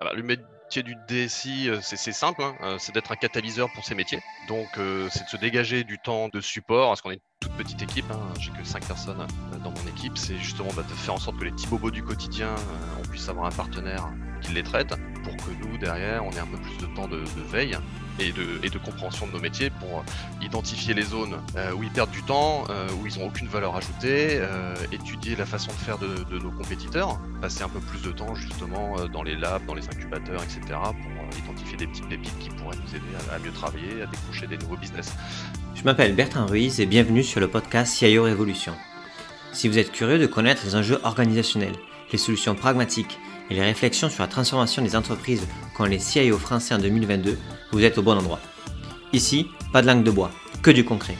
ah bah, Le métier du DSI, euh, c'est simple, hein, euh, c'est d'être un catalyseur pour ces métiers. Donc, euh, c'est de se dégager du temps de support, parce qu'on est une toute petite équipe, hein, j'ai que 5 personnes dans mon équipe. C'est justement bah, de faire en sorte que les petits bobos du quotidien, on puisse avoir un partenaire qui les traite, pour que nous, derrière, on ait un peu plus de temps de, veille et de, et de, compréhension de nos métiers pour identifier les zones où ils perdent du temps, où ils n'ont aucune valeur ajoutée, étudier la façon de faire de, nos compétiteurs, passer un peu plus de temps justement dans les labs, dans les incubateurs, etc. pour identifier des petites pépites qui pourraient nous aider à, mieux travailler, à décrocher des nouveaux business. Je m'appelle Bertrand Ruiz et bienvenue sur le podcast CIO Révolution. Si vous êtes curieux de connaître les enjeux organisationnels, les solutions pragmatiques et les réflexions sur la transformation des entreprises qu'ont les CIO français en 2022, vous êtes au bon endroit. Ici, pas de langue de bois, que du concret.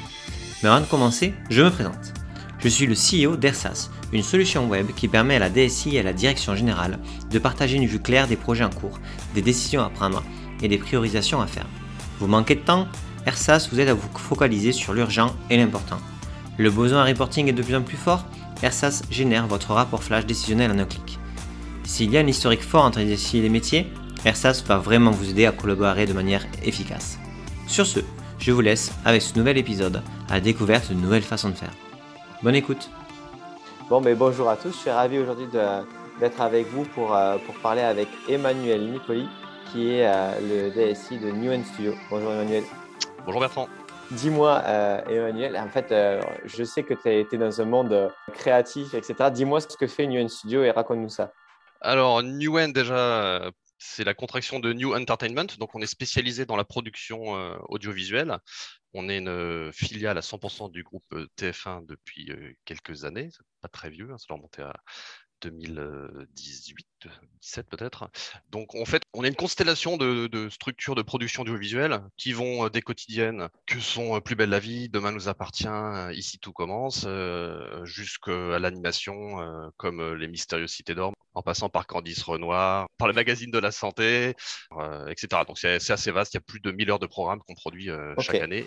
Mais avant de commencer, je me présente. Je suis le CEO d'Ersas, une solution web qui permet à la DSI et à la direction générale de partager une vue claire des projets en cours, des décisions à prendre et des priorisations à faire. Vous manquez de temps? Ersas vous aide à vous focaliser sur l'urgent et l'important. Le besoin à reporting est de plus en plus fort? Ersas génère votre rapport flash décisionnel en un clic. S'il y a un historique fort entre les DSI et les métiers, Ersas va vraiment vous aider à collaborer de manière efficace. Sur ce, je vous laisse avec ce nouvel épisode à la découverte de nouvelles façons de faire. Bonne écoute Bon, mais bonjour à tous, je suis ravi aujourd'hui d'être avec vous pour, euh, pour parler avec Emmanuel Nicoli, qui est euh, le DSI de Newen Studio. Bonjour Emmanuel. Bonjour Bertrand. Dis-moi, euh, Emmanuel, en fait, je sais que tu as été dans un monde créatif, etc. Dis-moi ce que fait Newen Studio et raconte-nous ça. Alors, Newen, déjà, c'est la contraction de New Entertainment. Donc, on est spécialisé dans la production euh, audiovisuelle. On est une euh, filiale à 100% du groupe euh, TF1 depuis quelques années. Pas très vieux, hein, ça doit remonter à 2018, 2017 peut-être. Donc en fait, on a une constellation de, structures de production audiovisuelle qui vont euh, des quotidiennes que sont euh, Plus belle la vie, Demain nous appartient, euh, Ici tout commence, jusqu'à l'animation comme Les Mystérieuses Cités d'Or, en passant par Candice Renoir, par le magazine de la santé, etc. Donc c'est assez vaste, il y a plus de 1000 heures de programmes qu'on produit chaque année.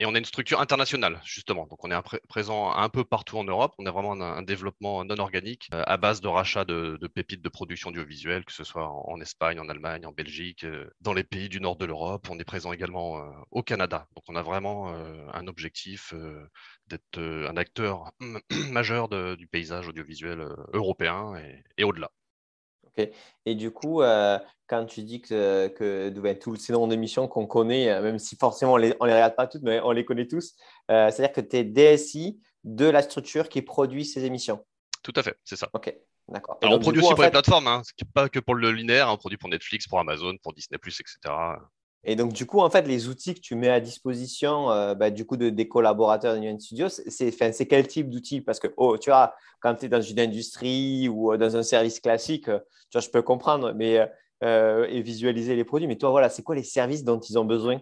Et on a une structure internationale, justement. Donc, on est présent un peu partout en Europe. On a vraiment un, développement non organique euh, à base de rachat de, pépites de production audiovisuelle, que ce soit en, Espagne, en Allemagne, en Belgique, euh, dans les pays du nord de l'Europe. On est présent également euh, au Canada. Donc, on a vraiment un objectif d'être un acteur majeur du paysage audiovisuel européen et au-delà. Et du coup, euh, quand tu dis que, que ben, tous ces noms d'émissions qu'on connaît, euh, même si forcément on ne les, on les regarde pas toutes, mais on les connaît tous, euh, c'est-à-dire que tu es DSI de la structure qui produit ces émissions. Tout à fait, c'est ça. Ok, d'accord. on produit aussi pour les plateformes, hein, pas que pour le linéaire, on produit pour Netflix, pour Amazon, pour Disney, etc. Et donc, du coup, en fait, les outils que tu mets à disposition euh, bah, du coup, de, des collaborateurs de New Studio, c'est quel type d'outils? Parce que, oh, tu vois, quand tu es dans une industrie ou euh, dans un service classique, euh, tu vois, je peux comprendre mais, et visualiser les produits. Mais toi, voilà, c'est quoi les services dont ils ont besoin?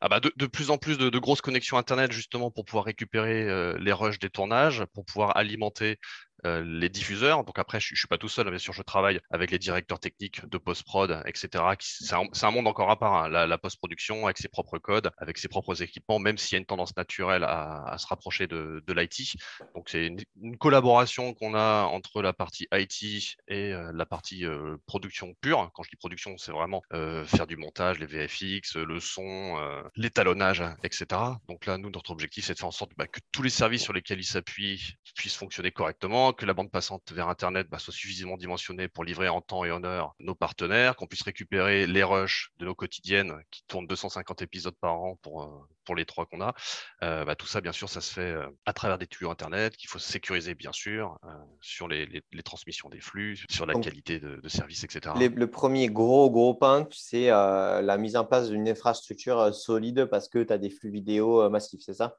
Ah bah de, plus en plus de, grosses connexions Internet justement pour pouvoir récupérer les rushs des tournages, pour pouvoir alimenter euh, les diffuseurs. Donc après, je, ne suis pas tout seul, bien sûr, je travaille avec les directeurs techniques de post-prod, etc. C'est un, monde encore à part, hein, la, post-production avec ses propres codes, avec ses propres équipements, même s'il y a une tendance naturelle à, se rapprocher de, l'IT. Donc c'est une, collaboration qu'on a entre la partie IT et euh, la partie euh, production pure. Quand je dis production, c'est vraiment faire du montage, les VFX, le son, l'étalonnage, etc. Donc là, nous, notre objectif, c'est de faire en sorte bah, que tous les services sur lesquels ils s'appuient puissent fonctionner correctement que la bande passante vers Internet bah, soit suffisamment dimensionnée pour livrer en temps et en heure nos partenaires, qu'on puisse récupérer les rushs de nos quotidiennes qui tournent 250 épisodes par an pour, euh, pour les trois qu'on a. Euh, bah, tout ça, bien sûr, ça se fait euh, à travers des tuyaux Internet qu'il faut sécuriser, bien sûr, sur les, les, transmissions des flux, sur la qualité de, de, service, etc. le premier gros, gros point, c'est la mise en place d'une infrastructure solide parce que tu as des flux vidéo massifs, c'est ça?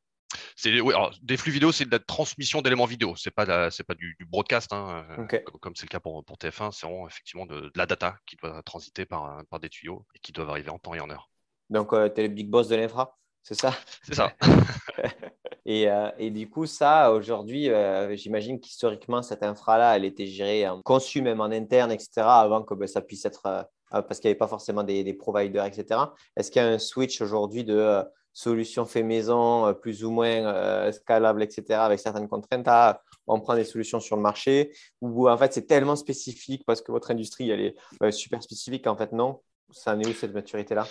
Des flux vidéo, c'est de la transmission d'éléments vidéo. C'est pas c'est pas du, broadcast, hein, euh, comme c'est le cas pour, pour TF1. C'est vraiment effectivement de, la data qui doit transiter par, par des tuyaux et qui doivent arriver en temps et en heure. Donc, euh, tu es le big boss de l'infra, c'est ça? C'est ça. et, euh, et, du coup, ça, aujourd'hui, j'imagine qu'historiquement, cette infra-là, elle était gérée, conçue même en interne, etc., avant que ben, ça puisse être, parce qu'il n'y avait pas forcément des, des providers, etc. Est-ce qu'il y a un switch aujourd'hui de solution fait maison, plus ou moins scalable, etc., avec certaines contraintes, à on prend des solutions sur le marché, ou en fait c'est tellement spécifique parce que votre industrie elle est super spécifique, en fait non? Ça en est où cette maturité-là?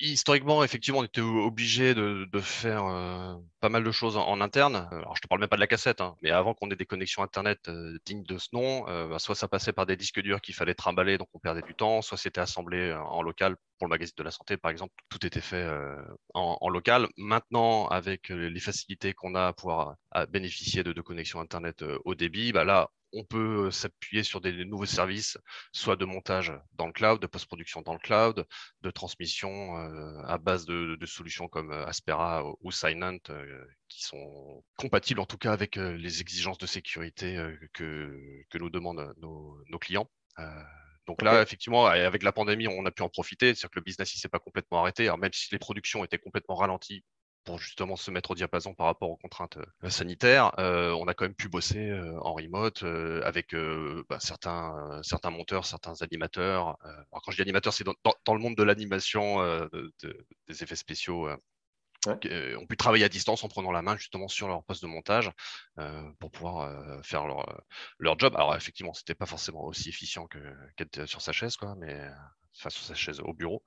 Historiquement, effectivement, on était obligé de, faire euh, pas mal de choses en, interne. Alors, je te parle même pas de la cassette, hein, mais avant qu'on ait des connexions Internet euh, dignes de ce nom, euh, bah, soit ça passait par des disques durs qu'il fallait trimballer, donc on perdait du temps, soit c'était assemblé en local pour le magazine de la santé, par exemple. Tout était fait en, local. Maintenant, avec les facilités qu'on a à pouvoir bénéficier de, de connexions Internet au débit, bah là, on peut s'appuyer sur des nouveaux services, soit de montage dans le cloud, de post-production dans le cloud, de transmission à base de, solutions comme Aspera ou Silent, qui sont compatibles en tout cas avec les exigences de sécurité que, que nous demandent nos, clients. Donc là, effectivement, avec la pandémie, on a pu en profiter. C'est-à-dire que le business, il s'est pas complètement arrêté. Alors même si les productions étaient complètement ralenties pour justement se mettre au diapason par rapport aux contraintes euh, sanitaires, euh, on a quand même pu bosser euh, en remote avec bah, certains, certains monteurs, certains animateurs. alors quand je dis animateurs, c'est dans, le monde de l'animation, des effets spéciaux. on peut travailler à distance en prenant la main justement sur leur poste de montage pour pouvoir faire leur, leur job. Alors effectivement, c'était pas forcément aussi efficient qu'être sur sa chaise, quoi, mais enfin sur sa chaise au bureau.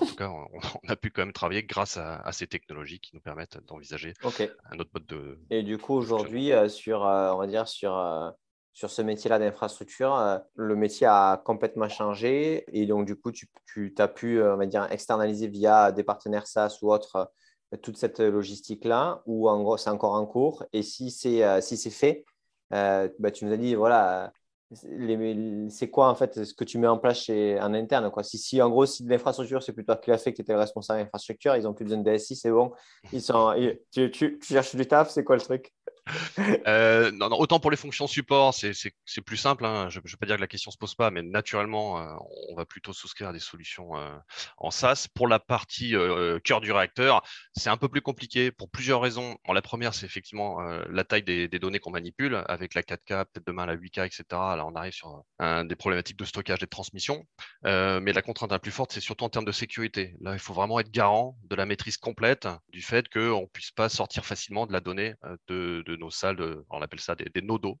en tout cas, on, a pu quand même travailler grâce à, ces technologies qui nous permettent d'envisager un autre mode de. Et du coup, aujourd'hui, euh, sur, euh, on va dire sur euh, sur ce métier-là d'infrastructure, le métier a complètement changé et donc du coup, tu, tu as pu, on va dire, externaliser via des partenaires SaaS ou autres toute cette logistique-là ou en gros, c'est encore en cours. Et si c'est si fait, bah, tu nous as dit, voilà, c'est quoi en fait ce que tu mets en place chez, en interne quoi? Si, si en gros si l'infrastructure c'est plutôt toi qui l'as fait qui était le responsable d'infrastructure, ils n'ont plus besoin de DSI, c'est bon. Ils sont, tu, tu cherches du taf, c'est quoi le truc? euh, non, non, autant pour les fonctions support, c'est plus simple. Hein. Je ne veux pas dire que la question ne se pose pas, mais naturellement, euh, on va plutôt souscrire à des solutions euh, en SaaS. Pour la partie cœur du réacteur, c'est un peu plus compliqué pour plusieurs raisons. la première, c'est effectivement la taille des, données qu'on manipule avec la 4K, peut-être demain la 8K, etc. Là, on arrive sur des problématiques de stockage et de transmission. mais la contrainte la plus forte, c'est surtout en termes de sécurité. Là, il faut vraiment être garant de la maîtrise complète du fait qu'on ne puisse pas sortir facilement de la donnée de nos salles, on appelle ça des, nodos.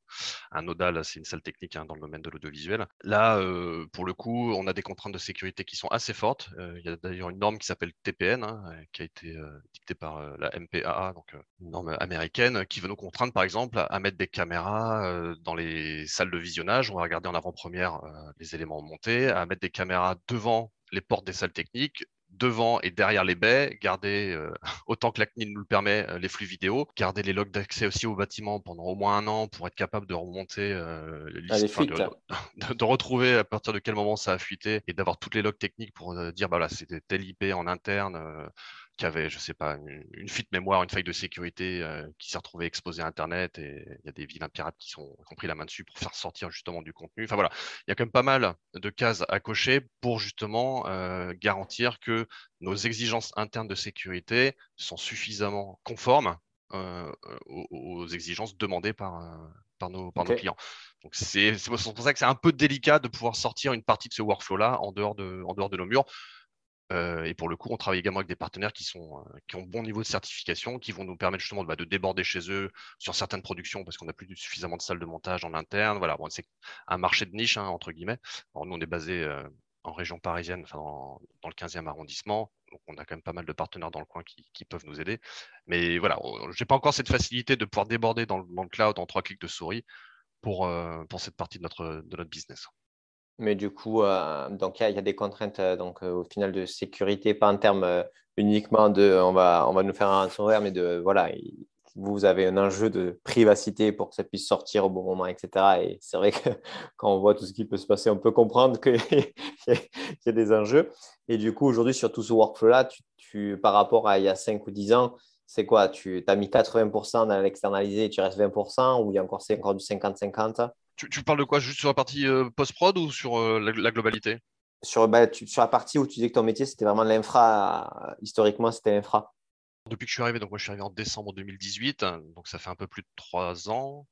Un nodal, c'est une salle technique hein, dans le domaine de l'audiovisuel. Là, euh, pour le coup, on a des contraintes de sécurité qui sont assez fortes. Euh, il y a d'ailleurs une norme qui s'appelle TPN, hein, qui a été euh, dictée par la MPAA, donc une norme américaine, qui veut nous contraindre, par exemple, à, mettre des caméras dans les salles de visionnage. On va regarder en avant-première les éléments montés, à mettre des caméras devant les portes des salles techniques, devant et derrière les baies, garder euh, autant que la CNIL nous le permet euh, les flux vidéo, garder les logs d'accès aussi au bâtiment pendant au moins un an pour être capable de remonter euh, ah, les de, de, retrouver à partir de quel moment ça a fuité et d'avoir toutes les logs techniques pour dire bah là c'était tel IP en interne qui avait, je sais pas, une, fuite mémoire, une faille de sécurité euh, qui s'est retrouvée exposée à Internet et il y a des vilains pirates qui, sont, qui ont pris la main dessus pour faire sortir justement du contenu. Enfin voilà, il y a quand même pas mal de cases à cocher pour justement euh, garantir que nos exigences internes de sécurité sont suffisamment conformes euh, aux, exigences demandées par, par, nos, par nos clients. Donc c'est pour ça que c'est un peu délicat de pouvoir sortir une partie de ce workflow-là en, dehors de, en dehors de nos murs. Et pour le coup, on travaille également avec des partenaires qui, sont, qui ont bon niveau de certification, qui vont nous permettre justement bah, de déborder chez eux sur certaines productions parce qu'on n'a plus suffisamment de salles de montage en interne. Voilà, c'est un marché de niche, hein, entre guillemets. Alors, nous, on est basé en région parisienne, enfin, dans, le 15e arrondissement. Donc, on a quand même pas mal de partenaires dans le coin qui, peuvent nous aider. Mais voilà, je n'ai pas encore cette facilité de pouvoir déborder dans le, cloud en trois clics de souris pour, pour cette partie de notre, de notre business. Mais du coup, euh, il y, a des contraintes euh, donc euh, au final de sécurité, pas en termes uniquement de on va on va nous faire un ransomware, mais de voilà, vous avez un enjeu de privacité pour que ça puisse sortir au bon moment, etc. Et c'est vrai que quand on voit tout ce qui peut se passer, on peut comprendre qu'il y, a des enjeux. Et du coup, aujourd'hui, sur tout ce workflow-là, tu, par rapport à il y a 5 ou 10 ans, c'est quoi? Tu as mis 80% dans l'externalisé et tu restes 20% ou il y a encore, encore du 50-50 tu, parles de quoi? Juste sur la partie euh, post-prod ou sur euh, la, globalité? Sur, bah, sur la partie où tu disais que ton métier, c'était vraiment l'infra. historiquement, c'était l'infra. Depuis que je suis arrivé, donc moi je suis arrivé en décembre 2018, donc ça fait un peu plus de trois ans.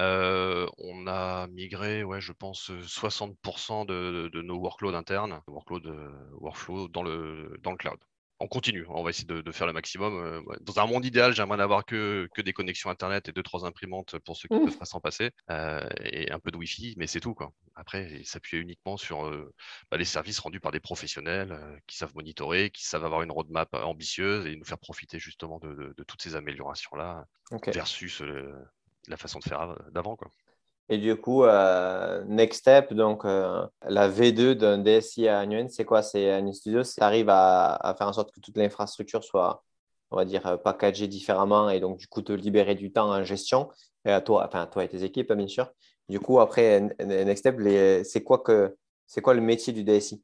Euh, on a migré, ouais, je pense, 60% de, nos workloads internes, workload, workflow dans le, dans le cloud on continue. On va essayer de, faire le maximum. Dans un monde idéal, j'aimerais n'avoir que, que des connexions Internet et deux, trois imprimantes pour ceux qui mmh. peuvent pas s'en passer et un peu de Wi-Fi, mais c'est tout. Quoi. Après, s'appuyer uniquement sur bah, les services rendus par des professionnels qui savent monitorer, qui savent avoir une roadmap ambitieuse et nous faire profiter justement de, toutes ces améliorations-là versus la façon de faire d'avant. Et du coup, euh, next step, donc euh, la V2 d'un DSI à Nuance, c'est quoi? C'est un studio, ça arrive à, faire en sorte que toute l'infrastructure soit, on va dire, packagée différemment et donc du coup te libérer du temps en gestion, et à toi, enfin toi et tes équipes, bien sûr. Du coup, après, next step, c'est quoi, quoi le métier du DSI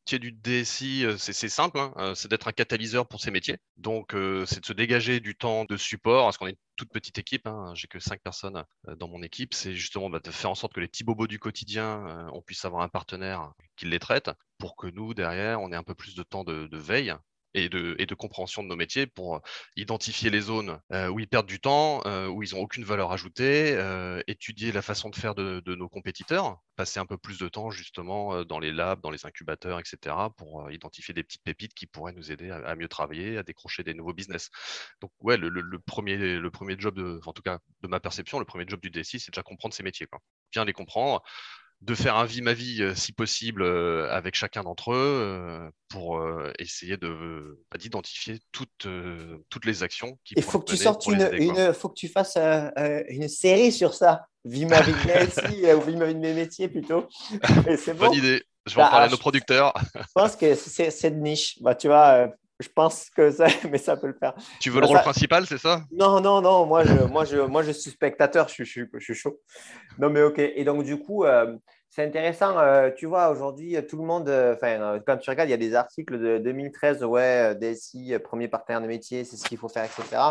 métier du DSI, euh, c'est simple, hein, euh, c'est d'être un catalyseur pour ces métiers. Donc, euh, c'est de se dégager du temps de support, parce qu'on est une toute petite équipe, hein, j'ai que cinq personnes dans mon équipe. C'est justement bah, de faire en sorte que les petits bobos du quotidien, on puisse avoir un partenaire qui les traite, pour que nous, derrière, on ait un peu plus de temps de veille et de, compréhension de nos métiers pour identifier les zones où ils perdent du temps, où ils n'ont aucune valeur ajoutée, étudier la façon de faire de, nos compétiteurs, passer un peu plus de temps justement dans les labs, dans les incubateurs, etc., pour identifier des petites pépites qui pourraient nous aider à, mieux travailler, à décrocher des nouveaux business. Donc ouais, le, premier, le premier job, en tout cas de ma perception, le premier job du DSI, c'est déjà comprendre ces métiers. Quoi. Bien les comprendre, de faire un vie ma vie euh, si possible euh, avec chacun d'entre eux euh, pour essayer de bah, d'identifier toutes toutes les actions qui il faut que tu sortes une, une faut que tu fasses une série sur ça. Vie ma vie de ou vie ma vie de mes métiers plutôt. C'est bon. bonne idée. Je vais en bah, parler à nos producteurs. je pense que c'est de niche. Bah tu vois je pense que ça, mais ça peut le faire. Tu veux le rôle principal, c'est ça? Non, non, non. Moi je, moi, je, moi, je suis spectateur. Je, je, je suis chaud. Non, mais ok. Et donc, du coup, euh, c'est intéressant. Euh, tu vois, aujourd'hui, tout le monde, euh, enfin, quand tu regardes, il y a des articles de 2013, ouais, DSI, premier partenaire de métier, c'est ce qu'il faut faire, etc.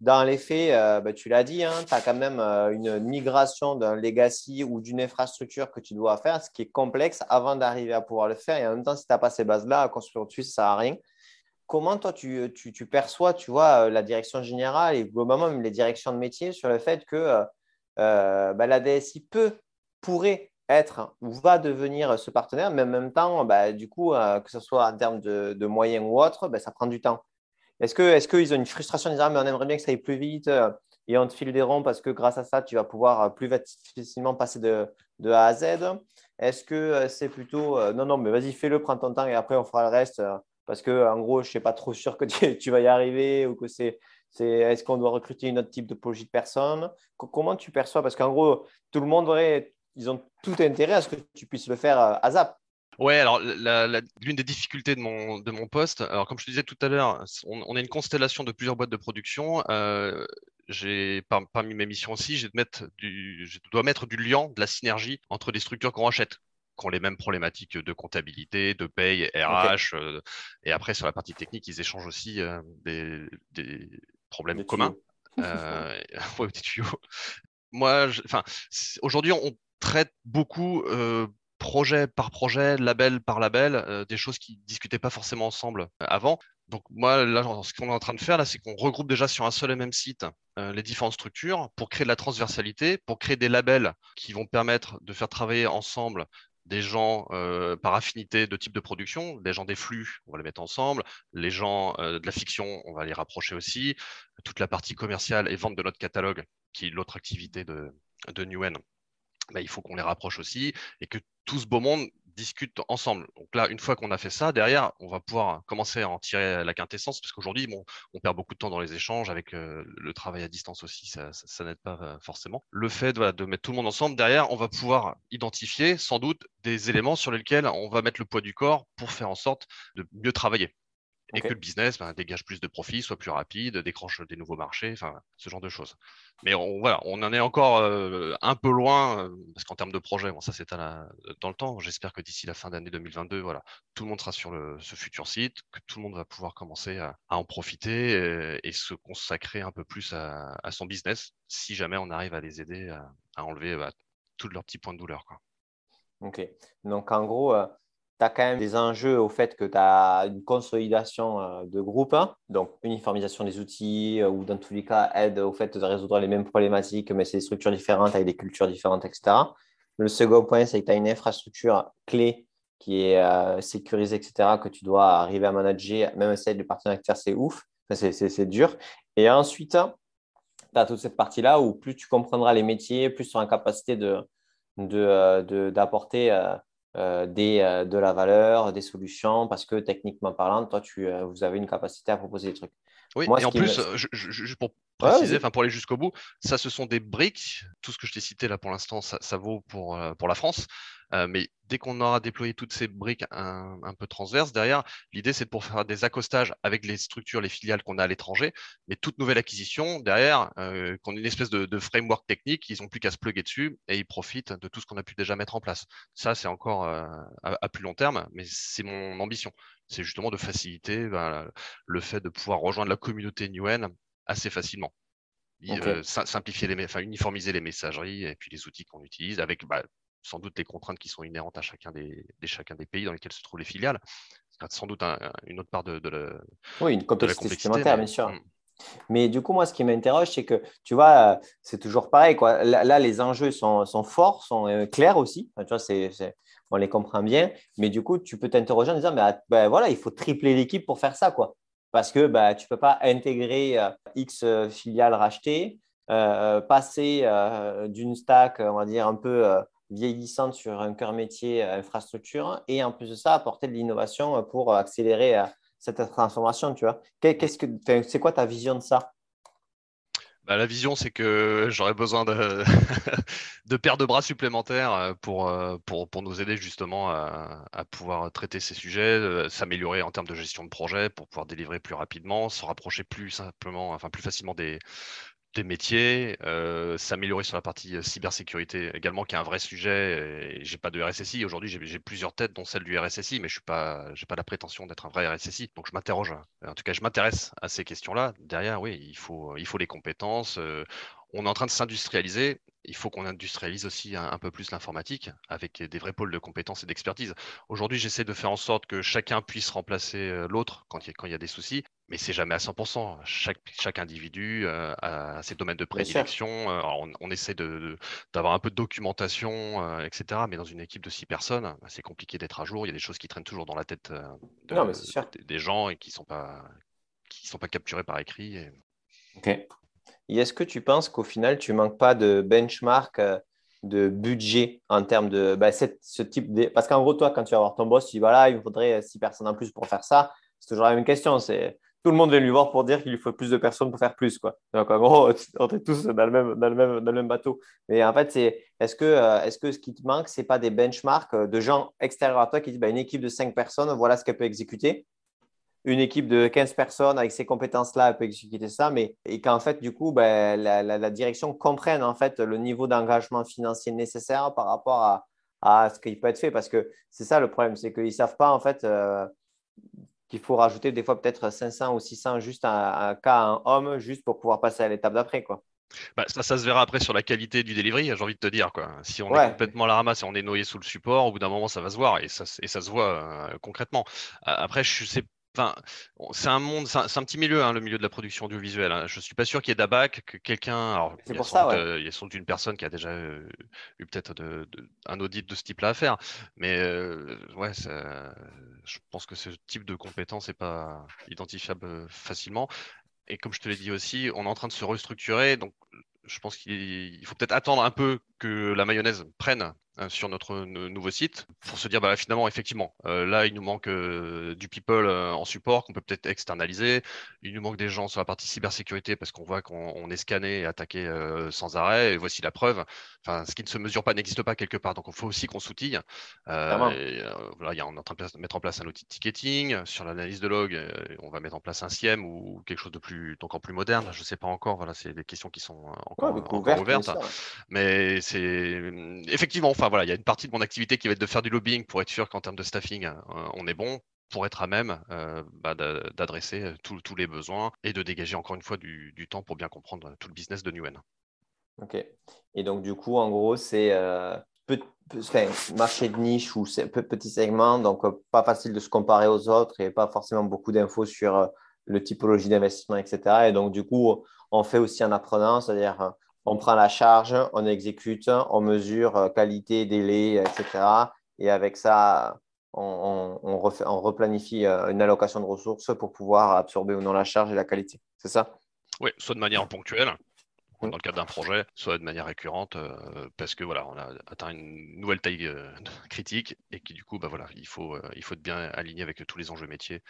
Dans les faits, bah, tu l'as dit, hein, tu as quand même une migration d'un legacy ou d'une infrastructure que tu dois faire, ce qui est complexe avant d'arriver à pouvoir le faire. Et en même temps, si tu n'as pas ces bases-là, à construire dessus, ça ne sert à rien comment toi tu, perçois, tu vois, euh, la direction générale et globalement même les directions de métier sur le fait que euh, euh, bah, la DSI peut, pourrait être ou va devenir ce partenaire, mais en même temps, bah, du coup, que ce soit en termes de, moyens ou autre, bah, ça prend du temps. Est-ce qu'ils est ont une frustration en disant, mais on aimerait bien que ça aille plus vite et on te file des ronds parce que grâce à ça, tu vas pouvoir plus facilement passer de, de A à Z? Est-ce que c'est plutôt, non, non, mais vas-y, fais-le, prends ton temps et après on fera le reste parce que en gros, je ne suis pas trop sûr que tu, vas y arriver ou que c'est c'est est-ce qu'on doit recruter une autre type de projet de personne? Comment tu perçois? Parce qu'en gros, tout le monde ils ont tout intérêt à ce que tu puisses le faire euh, à ZAP. Ouais, alors l'une des difficultés de mon, de mon poste, alors comme je te disais tout à l'heure, on, a une constellation de plusieurs boîtes de production. Euh, j'ai parmi mes missions aussi, je dois mettre du lien, de la synergie entre les structures qu'on rachète qui ont les mêmes problématiques de comptabilité, de paye, RH. Euh, et après, sur la partie technique, ils échangent aussi euh, des, problèmes communs. Euh, Moi, aujourd'hui, on traite beaucoup projet par projet, label par label, des choses qui ne discutaient pas forcément ensemble avant. Donc moi, là, ce qu'on est en train de faire, là, c'est qu'on regroupe déjà sur un seul et même site les différentes structures pour créer de la transversalité, pour créer des labels qui vont permettre de faire travailler ensemble des gens euh, par affinité de type de production, des gens des flux, on va les mettre ensemble, les gens euh, de la fiction, on va les rapprocher aussi, toute la partie commerciale et vente de notre catalogue, qui est l'autre activité de, de Newen, bah, il faut qu'on les rapproche aussi et que tout ce beau monde discutent ensemble. Donc là, une fois qu'on a fait ça, derrière, on va pouvoir commencer à en tirer la quintessence, parce qu'aujourd'hui, bon, on perd beaucoup de temps dans les échanges, avec euh, le travail à distance aussi, ça, n'aide pas euh, forcément. Le fait de mettre tout le monde ensemble, derrière, on va pouvoir identifier sans doute des éléments sur lesquels on va mettre le poids du corps pour faire en sorte de mieux travailler et que le business ben, dégage plus de profits, soit plus rapide, décroche des nouveaux marchés, enfin ce genre de choses. Mais on, voilà, on en est encore euh, un peu loin euh, parce qu'en termes de projet, bon, ça c'est dans le temps. J'espère que d'ici la fin d'année 2022, voilà, tout le monde sera sur le, ce futur site, que tout le monde va pouvoir commencer à, en profiter et, se consacrer un peu plus à, son business, si jamais on arrive à les aider à, enlever bah, tous leurs petits points de douleur. Quoi. Ok, donc en gros euh, quand même des enjeux au fait que tu as une consolidation euh, de groupe, hein. donc uniformisation des outils, euh, ou dans tous les cas, aide au fait de résoudre les mêmes problématiques, mais c'est des structures différentes avec des cultures différentes, etc. Le second point, c'est que tu as une infrastructure clé qui est euh, sécurisé, etc., que tu dois arriver à manager, même si le partenaire externe, c'est ouf, c'est dur. Et ensuite, tu as toute cette partie-là où plus tu comprendras les métiers, plus tu seras en capacité d'apporter de, de, des, de la valeur, des solutions, parce que techniquement parlant, toi, tu, vous avez une capacité à proposer des trucs. Oui, et en plus, je, pour préciser, enfin pour aller jusqu'au bout, ça, ce sont des briques. Tout ce que je t'ai cité là pour l'instant, ça, vaut pour, euh, pour la France. Euh, mais dès qu'on aura déployé toutes ces briques un, peu transverses derrière, l'idée c'est de pour faire des accostages avec les structures, les filiales qu'on a à l'étranger, mais toute nouvelle acquisition derrière, euh, qu'on ait une espèce de, framework technique, ils n'ont plus qu'à se plugger dessus et ils profitent de tout ce qu'on a pu déjà mettre en place. Ça, c'est encore à, plus long terme, mais c'est mon ambition. C'est justement de faciliter ben, le fait de pouvoir rejoindre la communauté Newen assez facilement. Euh, simplifier les, enfin, uniformiser les messageries et puis les outils qu'on utilise avec bah, sans doute les contraintes qui sont inhérentes à chacun des, chacun des pays dans lesquels se trouvent les filiales. C'est sans doute une autre part de, de, oui, une complexité supplémentaire, bien sûr. Hmm. Mais du coup, moi, ce qui m'interroge, c'est que, tu vois, c'est toujours pareil. Quoi. Là, les enjeux sont, sont forts, sont euh, clairs aussi. tu vois, on les comprend bien. Mais du coup, tu peux t'interroger en disant, bah, bah, voilà, il faut tripler l'équipe pour faire ça. Quoi parce que bah, tu ne peux pas intégrer euh, X euh, filiales rachetées, euh, passer d'une stack, on va dire, un peu vieillissante sur un cœur métier infrastructure et en plus de ça, apporter de l'innovation pour accélérer cette transformation. Tu vois, qu'est-ce que, c'est quoi ta vision de ça? Bah, la vision, c'est que j'aurais besoin de, paires de bras supplémentaires euh, pour, euh, pour, pour nous aider justement à, pouvoir traiter ces sujets, euh, s'améliorer en termes de gestion de projet pour pouvoir délivrer plus rapidement, se rapprocher plus simplement, enfin plus facilement des, des métiers, euh, s'améliorer sur la partie euh, cybersécurité également, qui est un vrai sujet. J'ai pas de RSSI aujourd'hui, j'ai plusieurs têtes, dont celle du RSSI, mais je suis pas, j'ai pas la prétention d'être un vrai RSSI. Donc je m'interroge. En tout cas, je m'intéresse à ces questions-là. Derrière, oui, il faut, il faut les compétences. Euh, on est en train de s'industrialiser. Il faut qu'on industrialise aussi un, peu plus l'informatique avec des vrais pôles de compétences et d'expertise. Aujourd'hui, j'essaie de faire en sorte que chacun puisse remplacer l'autre quand il, quand il y a des soucis mais c'est jamais à 100%. Chaque, chaque individu euh, a ses domaines de prédilection. Euh, on, essaie d'avoir un peu de documentation, euh, etc. Mais dans une équipe de six personnes, bah, c'est compliqué d'être à jour. Il y a des choses qui traînent toujours dans la tête des gens et qui ne sont, pas, sont pas capturées par écrit. Et... Ok. Et est-ce que tu penses qu'au final, tu manques pas de benchmark de budget en termes de bah, ce type de... Parce qu'en gros, toi, quand tu vas voir ton boss, tu dis voilà, il me faudrait six personnes en plus pour faire ça. C'est toujours la même question. C'est tout le monde vient lui voir pour dire qu'il lui faut plus de personnes pour faire plus. Quoi. Donc, en gros, on est tous dans le même, bateau. Mais en fait, est-ce que, euh, est-ce que ce qui te manque, ce n'est pas des benchmarks euh, de gens extérieurs à toi qui disent bah, une équipe de 5 personnes, voilà ce qu'elle peut exécuter. Une équipe de 15 personnes avec ces compétences-là, elle peut exécuter ça. Mais, et qu'en fait, du coup, bah, la, la, direction comprenne en fait, le niveau d'engagement financier nécessaire par rapport à, à ce qui peut être fait. Parce que c'est ça le problème, c'est qu'ils ne savent pas en fait. Euh, qu'il faut rajouter des fois peut-être 500 ou 600 juste un, cas à un homme, juste pour pouvoir passer à l'étape d'après. quoi. Bah, ça, ça se verra après sur la qualité du delivery, j'ai envie de te dire. Quoi. Si on est complètement à la ramasse et on est noyé sous le support, au bout d'un moment, ça va se voir et ça, et ça se voit euh, concrètement. Après, je sais Enfin, c'est un monde, c'est un, petit milieu, hein, le milieu de la production audiovisuelle. Hein. Je suis pas sûr qu'il y ait d'ABAC, que quelqu'un. C'est pour ça, euh, Il y a sans doute une personne qui a déjà euh, eu peut-être un audit de ce type-là à faire. Mais euh, ouais, je pense que ce type de compétence n'est pas identifiable facilement. Et comme je te l'ai dit aussi, on est en train de se restructurer. Donc, je pense qu'il faut peut-être attendre un peu que la mayonnaise prenne sur notre nouveau site pour se dire bah, finalement effectivement euh, là il nous manque euh, du people en support qu'on peut peut-être externaliser. Il nous manque des gens sur la partie cybersécurité parce qu'on voit qu'on est scanné et attaqué sans arrêt et voici la preuve. Enfin ce qui ne se mesure pas n'existe pas quelque part. Donc il faut aussi qu'on s'outille. Voilà il y a, on est en train de mettre en place un outil de ticketing. Sur l'analyse de log on va mettre en place un SIEM ou quelque chose de plus encore plus moderne. Je ne sais pas encore. Voilà c'est des questions qui sont encore, ouvertes. mais c'est effectivement enfin voilà, il y a une partie de mon activité qui va être de faire du lobbying pour être sûr qu'en termes de staffing, euh, on est bon pour être à même euh, bah, d'adresser euh, tous les besoins et de dégager encore une fois du, temps pour bien comprendre tout le business de Newen. Ok. Et donc, du coup, en gros, c'est marché de niche ou petit segment, donc pas facile de se comparer aux autres et pas forcément beaucoup d'infos sur le typologie d'investissement, etc. Et donc, du coup, on fait aussi en apprenant, c'est-à-dire on prend la charge, on exécute, on mesure euh, qualité, délai, etc. Et avec ça, on, on, replanifie une allocation de ressources pour pouvoir absorber ou non la charge et la qualité. C'est ça? Oui, soit de manière ponctuelle, dans le cadre d'un projet, soit de manière récurrente, parce que voilà, on a atteint une nouvelle taille critique et qui du coup, bah voilà, il faut, il faut être bien aligné avec tous les enjeux métiers.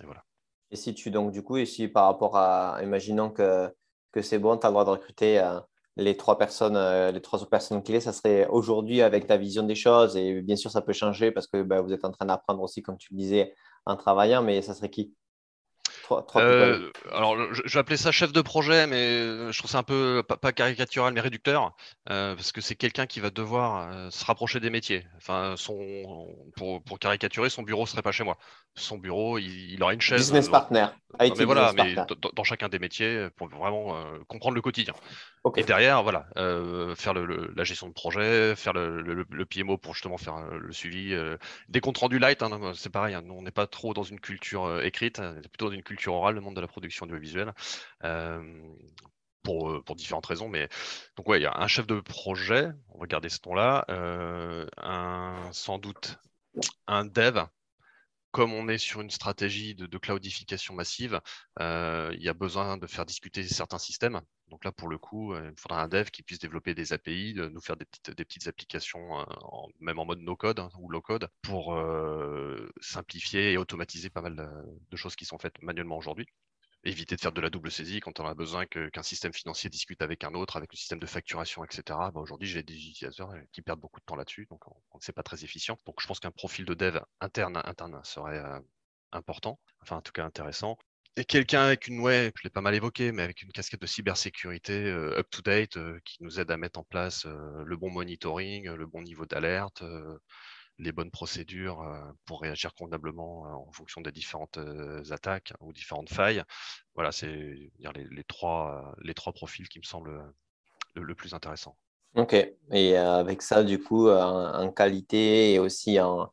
Et voilà. Et si tu donc du coup, et si par rapport à, imaginons que, que c'est bon, tu as le droit de recruter les trois personnes, euh, les trois personnes clés, ça serait aujourd'hui avec ta vision des choses. Et bien sûr, ça peut changer parce que bah, vous êtes en train d'apprendre aussi, comme tu le disais, en travaillant. Mais ça serait qui? Euh, alors, je, vais appeler ça chef de projet, mais euh, je trouve ça un peu pas, caricatural, mais réducteur, euh, parce que c'est quelqu'un qui va devoir se rapprocher des métiers. Enfin, son, pour, pour, caricaturer, son bureau serait pas chez moi. Son bureau, il, aurait une chaise. Business partner. mais voilà, mais dans, chacun des métiers, pour vraiment comprendre le quotidien. Et derrière, voilà, faire le, la gestion de projet, faire le, le, PMO pour justement faire le suivi. des comptes rendus light, hein, c'est pareil, hein, on n'est pas trop dans une culture écrite, plutôt dans une culture orale, le monde de la production audiovisuelle. Euh, pour, euh, pour, différentes raisons. Mais donc, ouais, il y a un chef de projet, on va garder ce ton-là, euh, sans doute un dev. Comme on est sur une stratégie de, cloudification massive, il y a besoin de faire discuter certains systèmes. Donc là, pour le coup, il faudra un dev qui puisse développer des API, nous faire des petites, applications, même en mode no-code hein, ou low-code, pour simplifier et automatiser pas mal de, choses qui sont faites manuellement aujourd'hui éviter de faire de la double saisie quand on a besoin qu'un système financier discute avec un autre, avec le système de facturation, etc. Bah, aujourd'hui, j'ai des utilisateurs euh, qui perdent beaucoup de temps là-dessus, donc c'est pas très efficient. Donc je pense qu'un profil de dev interne, interne serait euh, important, enfin en tout cas intéressant. Et quelqu'un avec une, ouais, je l'ai pas mal évoqué, mais avec une casquette de cybersécurité euh, up-to-date qui nous aide à mettre en place le bon monitoring, le bon niveau d'alerte, les bonnes procédures euh, pour réagir convenablement euh, en fonction des différentes euh, attaques ou différentes failles. Voilà, c'est les, les, trois, les trois profils qui me semblent le, plus intéressant. Ok, et avec ça, du coup, en, qualité et aussi en,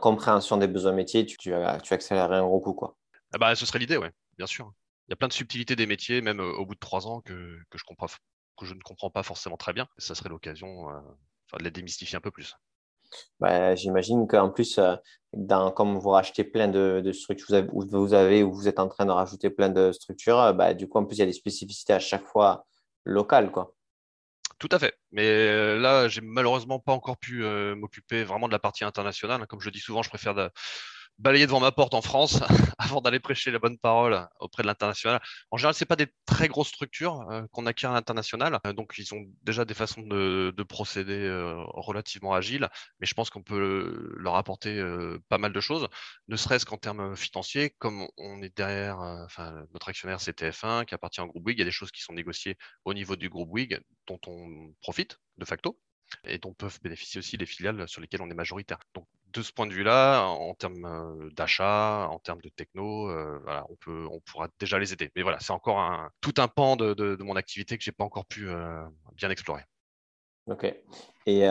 compréhension des besoins métiers, tu, tu, tu accélérerais un gros coup, quoi. Ah bah, ce serait l'idée, oui, bien sûr. Il y a plein de subtilités des métiers, même au bout de trois ans, que, que je, comprends, que je ne comprends pas forcément très bien. Ça serait l'occasion de les démystifier un peu plus. Bah, j'imagine qu'en plus, euh, comme vous rachetez plein de, structures, vous avez, vous avez, ou vous êtes en train de rajouter plein de structures, euh, bah, du coup, en plus, il y a des spécificités à chaque fois locales. Quoi. Tout à fait. Mais euh, là, j'ai malheureusement pas encore pu m'occuper vraiment de la partie internationale. Comme je dis souvent, je préfère balayer devant ma porte en France avant d'aller prêcher la bonne parole auprès de l'international. En général, c'est pas des très grosses structures euh, qu'on acquiert à l'international, euh, donc ils ont déjà des façons de, procéder euh, relativement agiles, mais je pense qu'on peut leur apporter pas mal de choses, ne serait-ce qu'en termes financiers, comme on est derrière, enfin notre actionnaire c'est TF1 qui appartient au groupe WIG, il y a des choses qui sont négociées au niveau du groupe WIG dont on profite de facto et dont peuvent bénéficier aussi les filiales sur lesquelles on est majoritaire. Donc de ce point de vue-là, en termes d'achat, en termes de techno, voilà, on, peut, on pourra déjà les aider. Mais voilà, c'est encore un, tout un pan de, de, mon activité que je n'ai pas encore pu bien explorer. Ok. Et,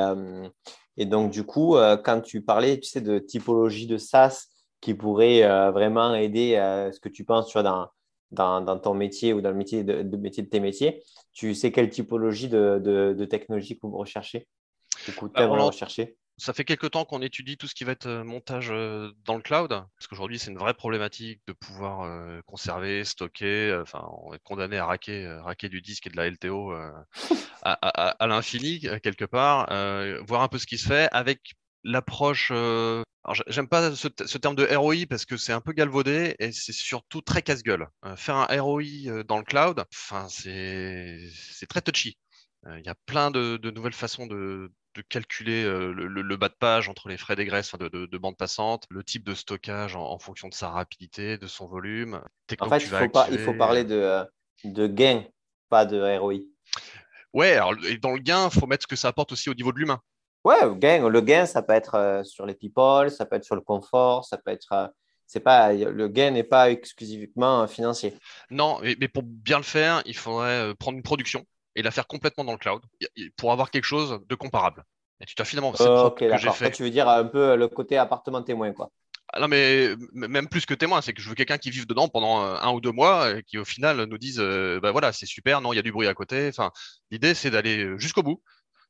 et, donc, du coup, quand tu parlais, tu sais, de typologie de SaaS qui pourrait vraiment aider à ce que tu penses tu vois, dans, dans, dans, ton métier ou dans le métier de, métier de tes métiers, tu sais quelle typologie de, de technologie que vous recherchez Du coup, tu rechercher? Ça fait quelques temps qu'on étudie tout ce qui va être montage dans le cloud, parce qu'aujourd'hui c'est une vraie problématique de pouvoir conserver, stocker. Enfin, on est condamné à raquer, raquer du disque et de la LTO à, à, l'infini quelque part, voir un peu ce qui se fait avec l'approche. J'aime pas ce, terme de ROI parce que c'est un peu galvaudé et c'est surtout très casse-gueule. faire un ROI dans le cloud, enfin c'est très touchy. Il y a plein de, de nouvelles façons de, de calculer le, bas de page entre les frais d'égresse de, de, bande passante, le type de stockage en, fonction de sa rapidité, de son volume. En fait, il faut, pas, il faut parler de, de gain, pas de ROI. Ouais, alors et dans le gain, il faut mettre ce que ça apporte aussi au niveau de l'humain. Ouais, gain, le gain, ça peut être sur les people, ça peut être sur le confort, ça peut être. c'est pas, le gain n'est pas exclusivement financier. Non, mais, mais, pour bien le faire, il faudrait prendre une production et la faire complètement dans le cloud pour avoir quelque chose de comparable. Et tu t'as finalement Ok, d'accord. Tu veux dire un peu le côté appartement témoin, quoi. Ah non, mais même plus que témoin, c'est que je veux quelqu'un qui vive dedans pendant euh, un ou deux mois et qui au final nous dise euh, bah voilà, c'est super, non, il y a du bruit à côté. Enfin, l'idée, c'est d'aller jusqu'au bout.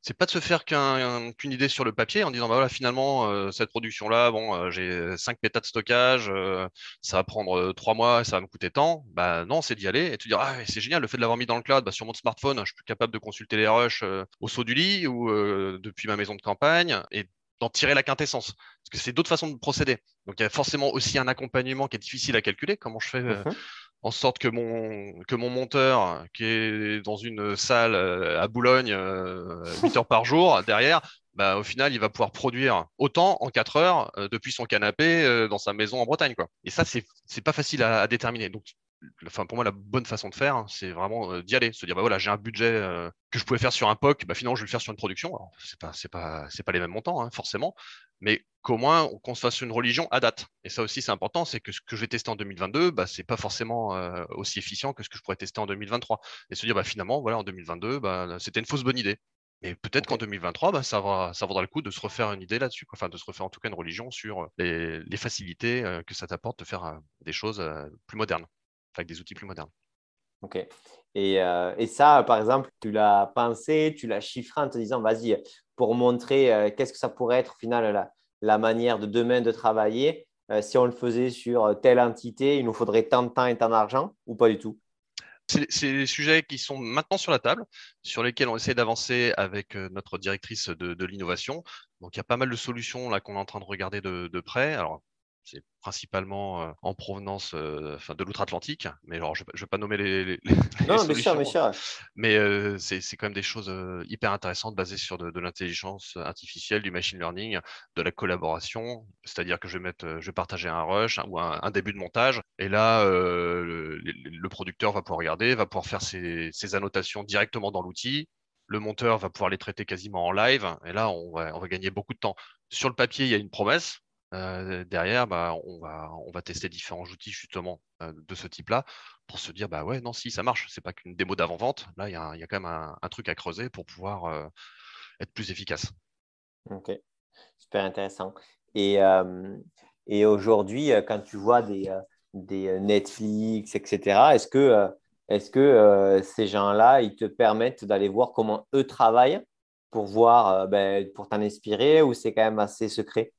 C'est pas de se faire qu'une idée sur le papier en disant bah voilà finalement euh, cette production là bon euh, j'ai 5 pétas de stockage euh, ça va prendre 3 mois ça va me coûter tant. Bah non c'est d'y aller et te dire ah c'est génial le fait de l'avoir mis dans le cloud bah, sur mon smartphone je suis plus capable de consulter les rushs au saut du lit ou depuis ma maison de campagne et d'en tirer la quintessence. Parce que c'est d'autres façons de procéder. Donc il y a forcément aussi un accompagnement qui est difficile à calculer. Comment je fais mmh en sorte que mon, monteur, qui est dans une salle euh, à Boulogne 8 euh, heures par jour, derrière, bah, au final, il va pouvoir produire autant en 4 heures euh, depuis son canapé dans sa maison en Bretagne. Et ça, c'est pas facile à, à, déterminer. Donc, enfin, pour moi, la bonne façon de faire, hein, c'est vraiment d'y aller. Se dire, bah, voilà, j'ai un budget que je pouvais faire sur un POC, bah, finalement, je vais le faire sur une production. Ce n'est pas, pas, pas les mêmes montants, hein, forcément. Mais qu'au moins qu'on se fasse une religion à date. Et ça aussi, c'est important, c'est que ce que je vais tester en 2022, bah, ce n'est pas forcément euh, aussi efficient que ce que je pourrais tester en 2023. Et se dire, bah, finalement, voilà, en 2022, bah, c'était une fausse bonne idée. Et peut-être qu'en 2023, bah, ça, va, ça vaudra le coup de se refaire une idée là-dessus, enfin de se refaire en tout cas une religion sur les, facilités euh, que ça t'apporte de faire euh, des choses plus modernes, avec des outils plus modernes. Ok. Et, et, ça, par exemple, tu l'as pensé, tu l'as chiffré en te disant, vas-y, pour montrer qu'est-ce que ça pourrait être au final là la manière de demain de travailler, euh, si on le faisait sur euh, telle entité, il nous faudrait tant de temps et tant d'argent ou pas du tout? C'est des sujets qui sont maintenant sur la table, sur lesquels on essaie d'avancer avec euh, notre directrice de, l'innovation. Donc, il y a pas mal de solutions là qu'on est en train de regarder de, de près. Alors, c'est principalement euh, en provenance euh, de l'outre-Atlantique. Mais alors, je ne vais pas nommer les, les, non, mais Mais euh, c'est quand même des choses hyper intéressantes basées sur de, l'intelligence artificielle, du machine learning, de la collaboration. C'est-à-dire que je vais, mettre, je vais partager un rush ou un, début de montage. Et là, le, producteur va pouvoir regarder, va pouvoir faire ses, ses annotations directement dans l'outil. Le monteur va pouvoir les traiter quasiment en live. Et là, on va, on va gagner beaucoup de temps. Sur le papier, il y a une promesse euh, derrière, bah, on, va, tester différents outils justement euh, de ce type-là pour se dire, bah ouais, non, si ça marche, c'est pas qu'une démo d'avant-vente. Là, il y, a, quand même un, truc à creuser pour pouvoir euh, être plus efficace. Ok, super intéressant. Et, aujourd'hui, quand tu vois des, Netflix, etc., est-ce que, est-ce que ces gens-là, ils te permettent d'aller voir comment eux travaillent pour voir, ben, pour t'en inspirer ou c'est quand même assez secret?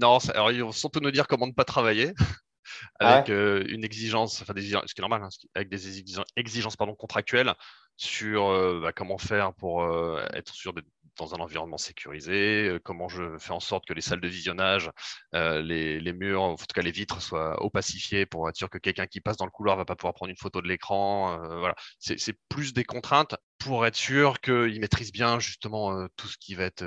Non, alors ils vont surtout nous dire comment ne pas travailler. avec euh, une exigence, enfin des, ce qui est normal, hein, avec des exigences, pardon, contractuelles sur euh, bah, comment faire pour euh, être sûr de, dans un environnement sécurisé, euh, comment je fais en sorte que les salles de visionnage, euh, les, murs, en tout cas les vitres soient opacifiées pour être sûr que quelqu'un qui passe dans le couloir va pas pouvoir prendre une photo de l'écran. Euh, voilà, c'est plus des contraintes pour être sûr qu'ils maîtrisent bien justement tout ce qui va être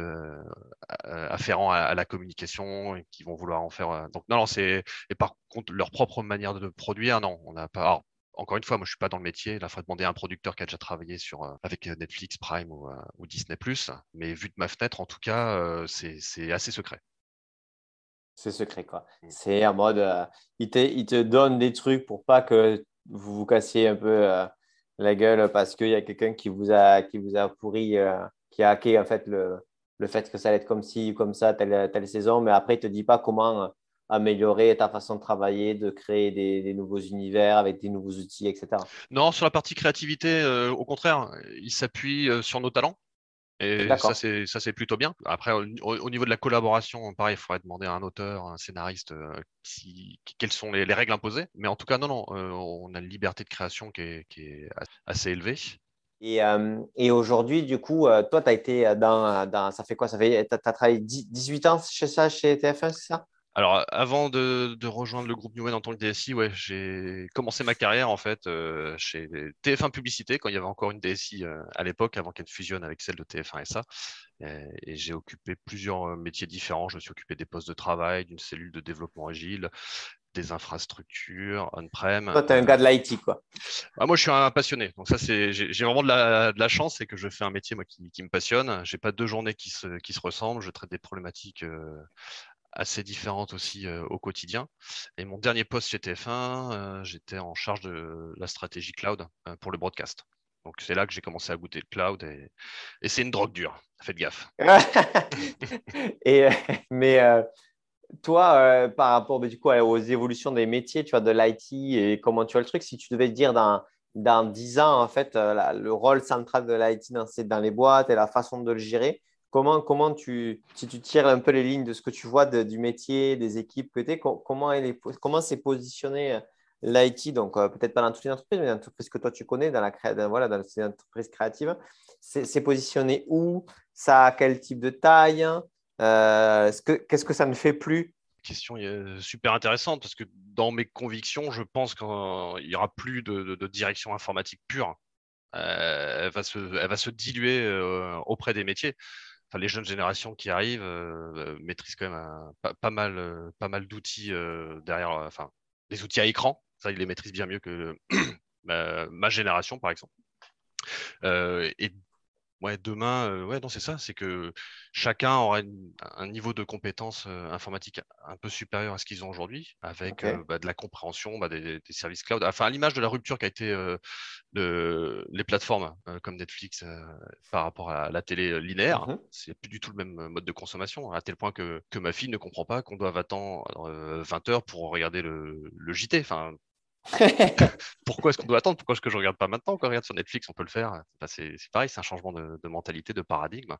afférent à, la communication et qu'ils vont vouloir en faire. Donc non, non c'est et par contre leur propre manière de produire, non, on n'a pas encore une fois, moi, je suis pas dans le métier. Là, il faudrait demander à un producteur qui a déjà travaillé sur, euh, avec euh, Netflix, Prime ou, euh, ou Disney+. Mais vu de ma fenêtre, en tout cas, c'est assez secret. C'est secret, quoi. Mm. C'est en mode, il, te, il, te, donne des trucs pour pas que vous vous cassiez un peu la gueule parce qu'il y a quelqu'un qui vous a, qui vous a pourri, qui a hacké en fait le, le fait que ça allait être comme ci, comme ça, telle, telle saison, mais après, il te dit pas comment améliorer ta façon de travailler, de créer des, nouveaux univers avec des nouveaux outils, etc. Non, sur la partie créativité, euh, au contraire, il s'appuie euh, sur nos talents. Et ça, c'est plutôt bien. Après, au, niveau de la collaboration, pareil, il faudrait demander à un auteur, un scénariste, euh, quelles sont les, règles imposées. Mais en tout cas, non, non, on a une liberté de création qui est, assez élevée. Et, et aujourd'hui, du coup, toi, tu as été dans, dans, Ça fait quoi? Ça fait. Tu as, travaillé 18 ans chez ça, chez TF1, c'est ça? Alors, avant de, rejoindre le groupe Newen en tant que DSI, ouais, j'ai commencé ma carrière en fait euh, chez TF1 Publicité quand il y avait encore une DSI euh, à l'époque, avant qu'elle fusionne avec celle de TF1 SA. Et, et j'ai occupé plusieurs euh, métiers différents. Je me suis occupé des postes de travail, d'une cellule de développement agile, des infrastructures on-prem. Toi, tu es un gars de l'IT, quoi. Ah, moi, je suis un passionné. Donc, ça, c'est, j'ai, vraiment de la, de la chance, c'est que je fais un métier moi, qui, qui me passionne. J'ai pas deux journées qui se, qui se ressemblent. Je traite des problématiques assez différentes aussi euh, au quotidien. Et mon dernier poste chez TF1, euh, j'étais en charge de la stratégie cloud euh, pour le broadcast. Donc c'est là que j'ai commencé à goûter le cloud et, c'est une drogue dure. Faites gaffe. mais toi, par rapport du coup, aux évolutions des métiers, tu vois, de l'IT et comment tu vois le truc, si tu devais dire dans dans 10 ans, en fait, le rôle central de l'IT dans, dans les boîtes et la façon de le gérer Comment, comment tu, si tu tires un peu les lignes de ce que tu vois du métier, des équipes comment, est, comment s'est positionné l'IT, donc euh, peut-être pas dans toutes les entreprises, mais dans l'entreprise que toi tu connais, dans, la, voilà, dans les entreprises créatives, c'est positionné où? Ça a quel type de taille? Euh, Qu'est-ce que ça ne fait plus? Question super intéressante parce que dans mes convictions, je pense qu'il n'y aura plus de, direction informatique pure. Euh, elle, va se, diluer auprès des métiers. Les jeunes générations qui arrivent maîtrisent quand même pas, mal, pas mal d'outils derrière, enfin, des outils à écran ça, il les maîtrise bien mieux que ma, génération, par exemple. Euh, ouais, demain, euh, ouais, non, c'est ça, c'est que chacun aura un niveau de compétence euh, informatique un peu supérieur à ce qu'ils ont aujourd'hui, avec bah, de la compréhension bah, des, services cloud. Enfin, à l'image de la rupture qui a été de, les plateformes comme Netflix par rapport à la télé linéaire, mmh c'est plus du tout le même mode de consommation, à tel point que, que ma fille ne comprend pas qu'on doit attendre 20 heures pour regarder le, le JT. Enfin, Pourquoi est-ce qu'on doit attendre? Pourquoi est-ce que je ne regarde pas maintenant? Quand on regarde sur Netflix, on peut le faire. c'est pareil, c'est un changement de, mentalité, de paradigme.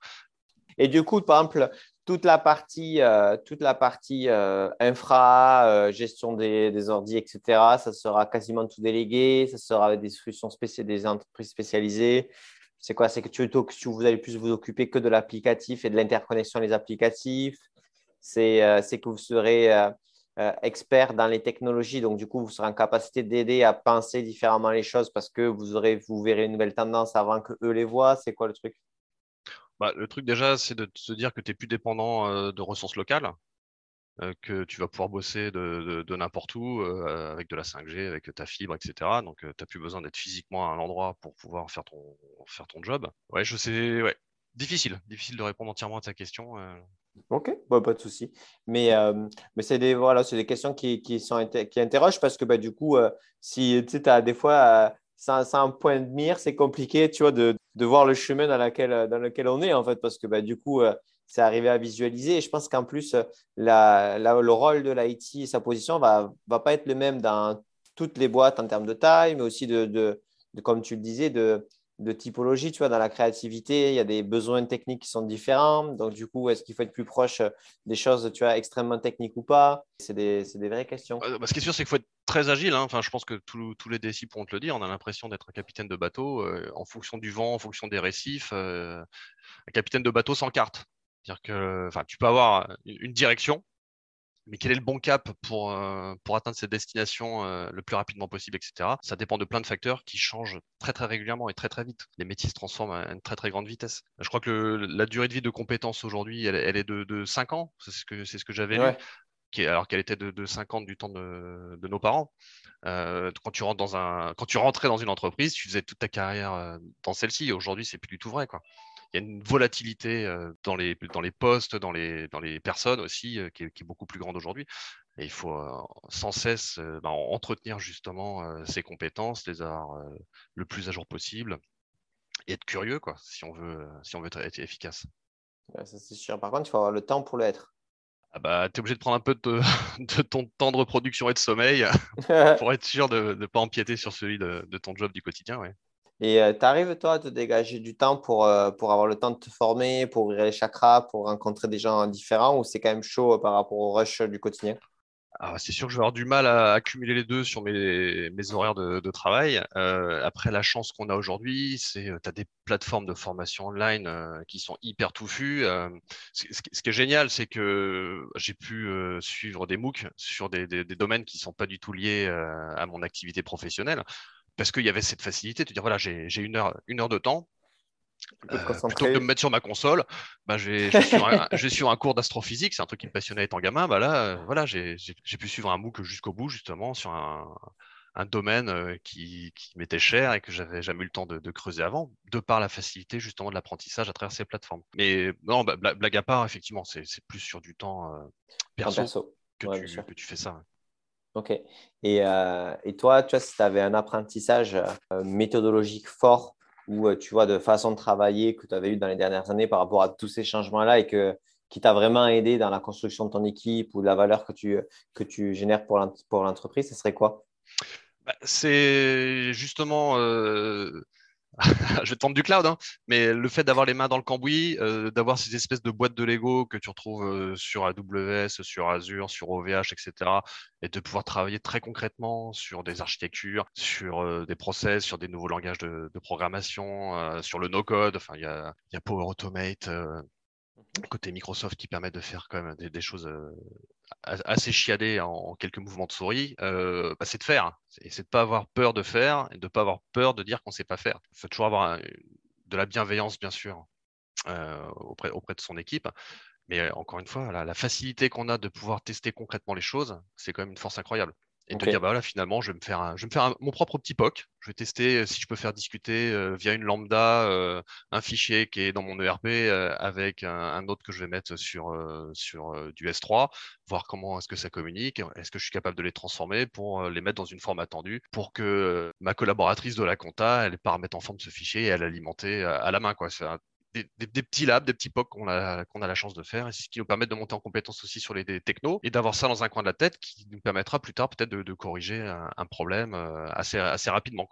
Et du coup, par exemple, toute la partie, euh, toute la partie euh, infra, euh, gestion des, des ordis, etc., ça sera quasiment tout délégué. Ça sera avec des solutions spéciales, des entreprises spécialisées. C'est quoi? C'est que tu, vous allez plus vous occuper que de l'applicatif et de l'interconnexion des applicatifs. C'est que vous serez euh, expert dans les technologies. Donc, du coup, vous serez en capacité d'aider à penser différemment les choses parce que vous, aurez, vous verrez une nouvelle tendance avant que eux les voient. C'est quoi le truc? Bah, Le truc, déjà, c'est de se dire que tu n'es plus dépendant euh, de ressources locales, euh, que tu vas pouvoir bosser de, n'importe où avec de la 5G, avec ta fibre, etc. Donc, tu n'as plus besoin d'être physiquement à un endroit pour pouvoir faire ton, faire ton job. Ouais, je sais, ouais. Difficile, difficile de répondre entièrement à ta question. Ok, bah, pas de souci. Mais, euh, mais c'est des, voilà, des questions qui, qui, sont, qui interrogent parce que bah, du coup, euh, si tu as des fois, euh, un point de mire, c'est compliqué tu vois, de, de, voir le chemin dans, laquelle, dans lequel on est en fait parce que bah, du coup, c'est arrivé à visualiser. Et je pense qu'en plus, la, le rôle de l'IT et sa position ne va, va pas être le même dans toutes les boîtes en termes de taille, mais aussi de, de comme tu le disais, de, de typologie, tu vois, dans la créativité, il y a des besoins techniques qui sont différents. Donc, du coup, est-ce qu'il faut être plus proche des choses, tu vois, extrêmement techniques ou pas? C'est des, vraies questions. Bah, ce qui est sûr, c'est qu'il faut être très agile. Hein. Enfin, je pense que tous les DSI pourront te le dire. On a l'impression d'être un capitaine de bateau euh, en fonction du vent, en fonction des récifs. Euh, un capitaine de bateau sans carte. C'est-à-dire que, tu peux avoir une direction, mais quel est le bon cap pour, euh, pour atteindre cette destination euh, le plus rapidement possible, etc. Ça dépend de plein de facteurs qui changent très très régulièrement et très très vite. Les métiers se transforment à une très très grande vitesse. Je crois que la durée de vie de compétences aujourd'hui, elle, est de, de 5 ans. C'est ce que, c'est ce que j'avais lu. Qui, alors qu'elle était de, de 50 du temps de, de nos parents. Euh, quand tu rentres dans un, quand tu rentrais dans une entreprise, tu faisais toute ta carrière dans celle-ci. Aujourd'hui, c'est plus du tout vrai, quoi il y a une volatilité dans les, dans les postes, dans les, dans les personnes aussi, qui est, beaucoup plus grande aujourd'hui. Et il faut sans cesse bah, entretenir justement ces compétences, les avoir le plus à jour possible et être curieux, quoi, si on veut, si on veut être, efficace. ça, c'est sûr. Par contre, il faut avoir le temps pour l'être. Ah bah, tu es obligé de prendre un peu de, de, ton temps de reproduction et de sommeil pour être sûr de ne pas empiéter sur celui de, de, ton job du quotidien. Ouais. Et euh, tu arrives, toi, à te dégager du temps pour, euh, pour avoir le temps de te former, pour ouvrir les chakras, pour rencontrer des gens différents, ou c'est quand même chaud euh, par rapport au rush du quotidien? Ah, c'est sûr que je vais avoir du mal à accumuler les deux sur mes, mes horaires de, de travail. après, la chance qu'on a aujourd'hui, c'est que tu as des plateformes de formation online qui sont hyper touffues. ce, qui est génial, c'est que j'ai pu suivre des MOOC sur des, des, des, domaines qui ne sont pas du tout liés à mon activité professionnelle parce qu'il y avait cette facilité de dire voilà, j'ai une heure, une heure de temps. Euh, plutôt que de me mettre sur ma console, bah, je, vais, suivre un, cours d'astrophysique, c'est un truc qui me passionnait étant gamin. Bah là, euh, voilà, j'ai pu suivre un MOOC jusqu'au bout, justement, sur un, domaine euh, qui, m'était cher et que j'avais jamais eu le temps de, creuser avant, de par la facilité justement de l'apprentissage à travers ces plateformes. Mais non, bah, blague à part, effectivement, c'est plus sur du temps perso, Que, tu, que, tu, fais ça. Ok. Et, euh, et, toi, tu vois, si tu avais un apprentissage euh, méthodologique fort ou euh, tu vois, de façon de travailler que tu avais eu dans les dernières années par rapport à tous ces changements-là et que, qui t'a vraiment aidé dans la construction de ton équipe ou de la valeur que tu, que tu génères pour l'entreprise, ce serait quoi? Bah, C'est justement je vais te vendre du cloud, hein, mais le fait d'avoir les mains dans le cambouis, euh, d'avoir ces espèces de boîtes de Lego que tu retrouves euh, sur AWS, sur Azure, sur OVH, etc., et de pouvoir travailler très concrètement sur des architectures, sur euh, des process, sur des nouveaux langages de, programmation, sur le no-code. Enfin, il y a, Power Automate côté Microsoft qui permet de faire quand même des, choses assez chiadées en, quelques mouvements de souris, bah, c'est de faire. Et c'est de ne pas avoir peur de faire et de ne pas avoir peur de dire qu'on ne sait pas faire. Il faut toujours avoir de la bienveillance, bien sûr, auprès, auprès de son équipe. Mais encore une fois, la facilité qu'on a de pouvoir tester concrètement les choses, c'est quand même une force incroyable et de dire bah voilà finalement je vais me faire je vais me faire mon propre petit POC. Je vais tester euh, si je peux faire discuter euh, via une lambda euh, un fichier qui est dans mon ERP avec un, autre que je vais mettre sur sur du S3 voir comment est-ce que ça communique est-ce que je suis capable de les transformer pour les mettre dans une forme attendue pour que ma collaboratrice de la compta elle pas remettre en forme ce fichier et à l'alimenter à la main quoi. C'est des, petits labs, des petits POC qu'on a, la chance de faire, et ce qui nous permet de monter en compétence aussi sur les, technos et d'avoir ça dans un coin de la tête qui nous permettra plus tard peut-être de, corriger un, problème euh, assez, rapidement.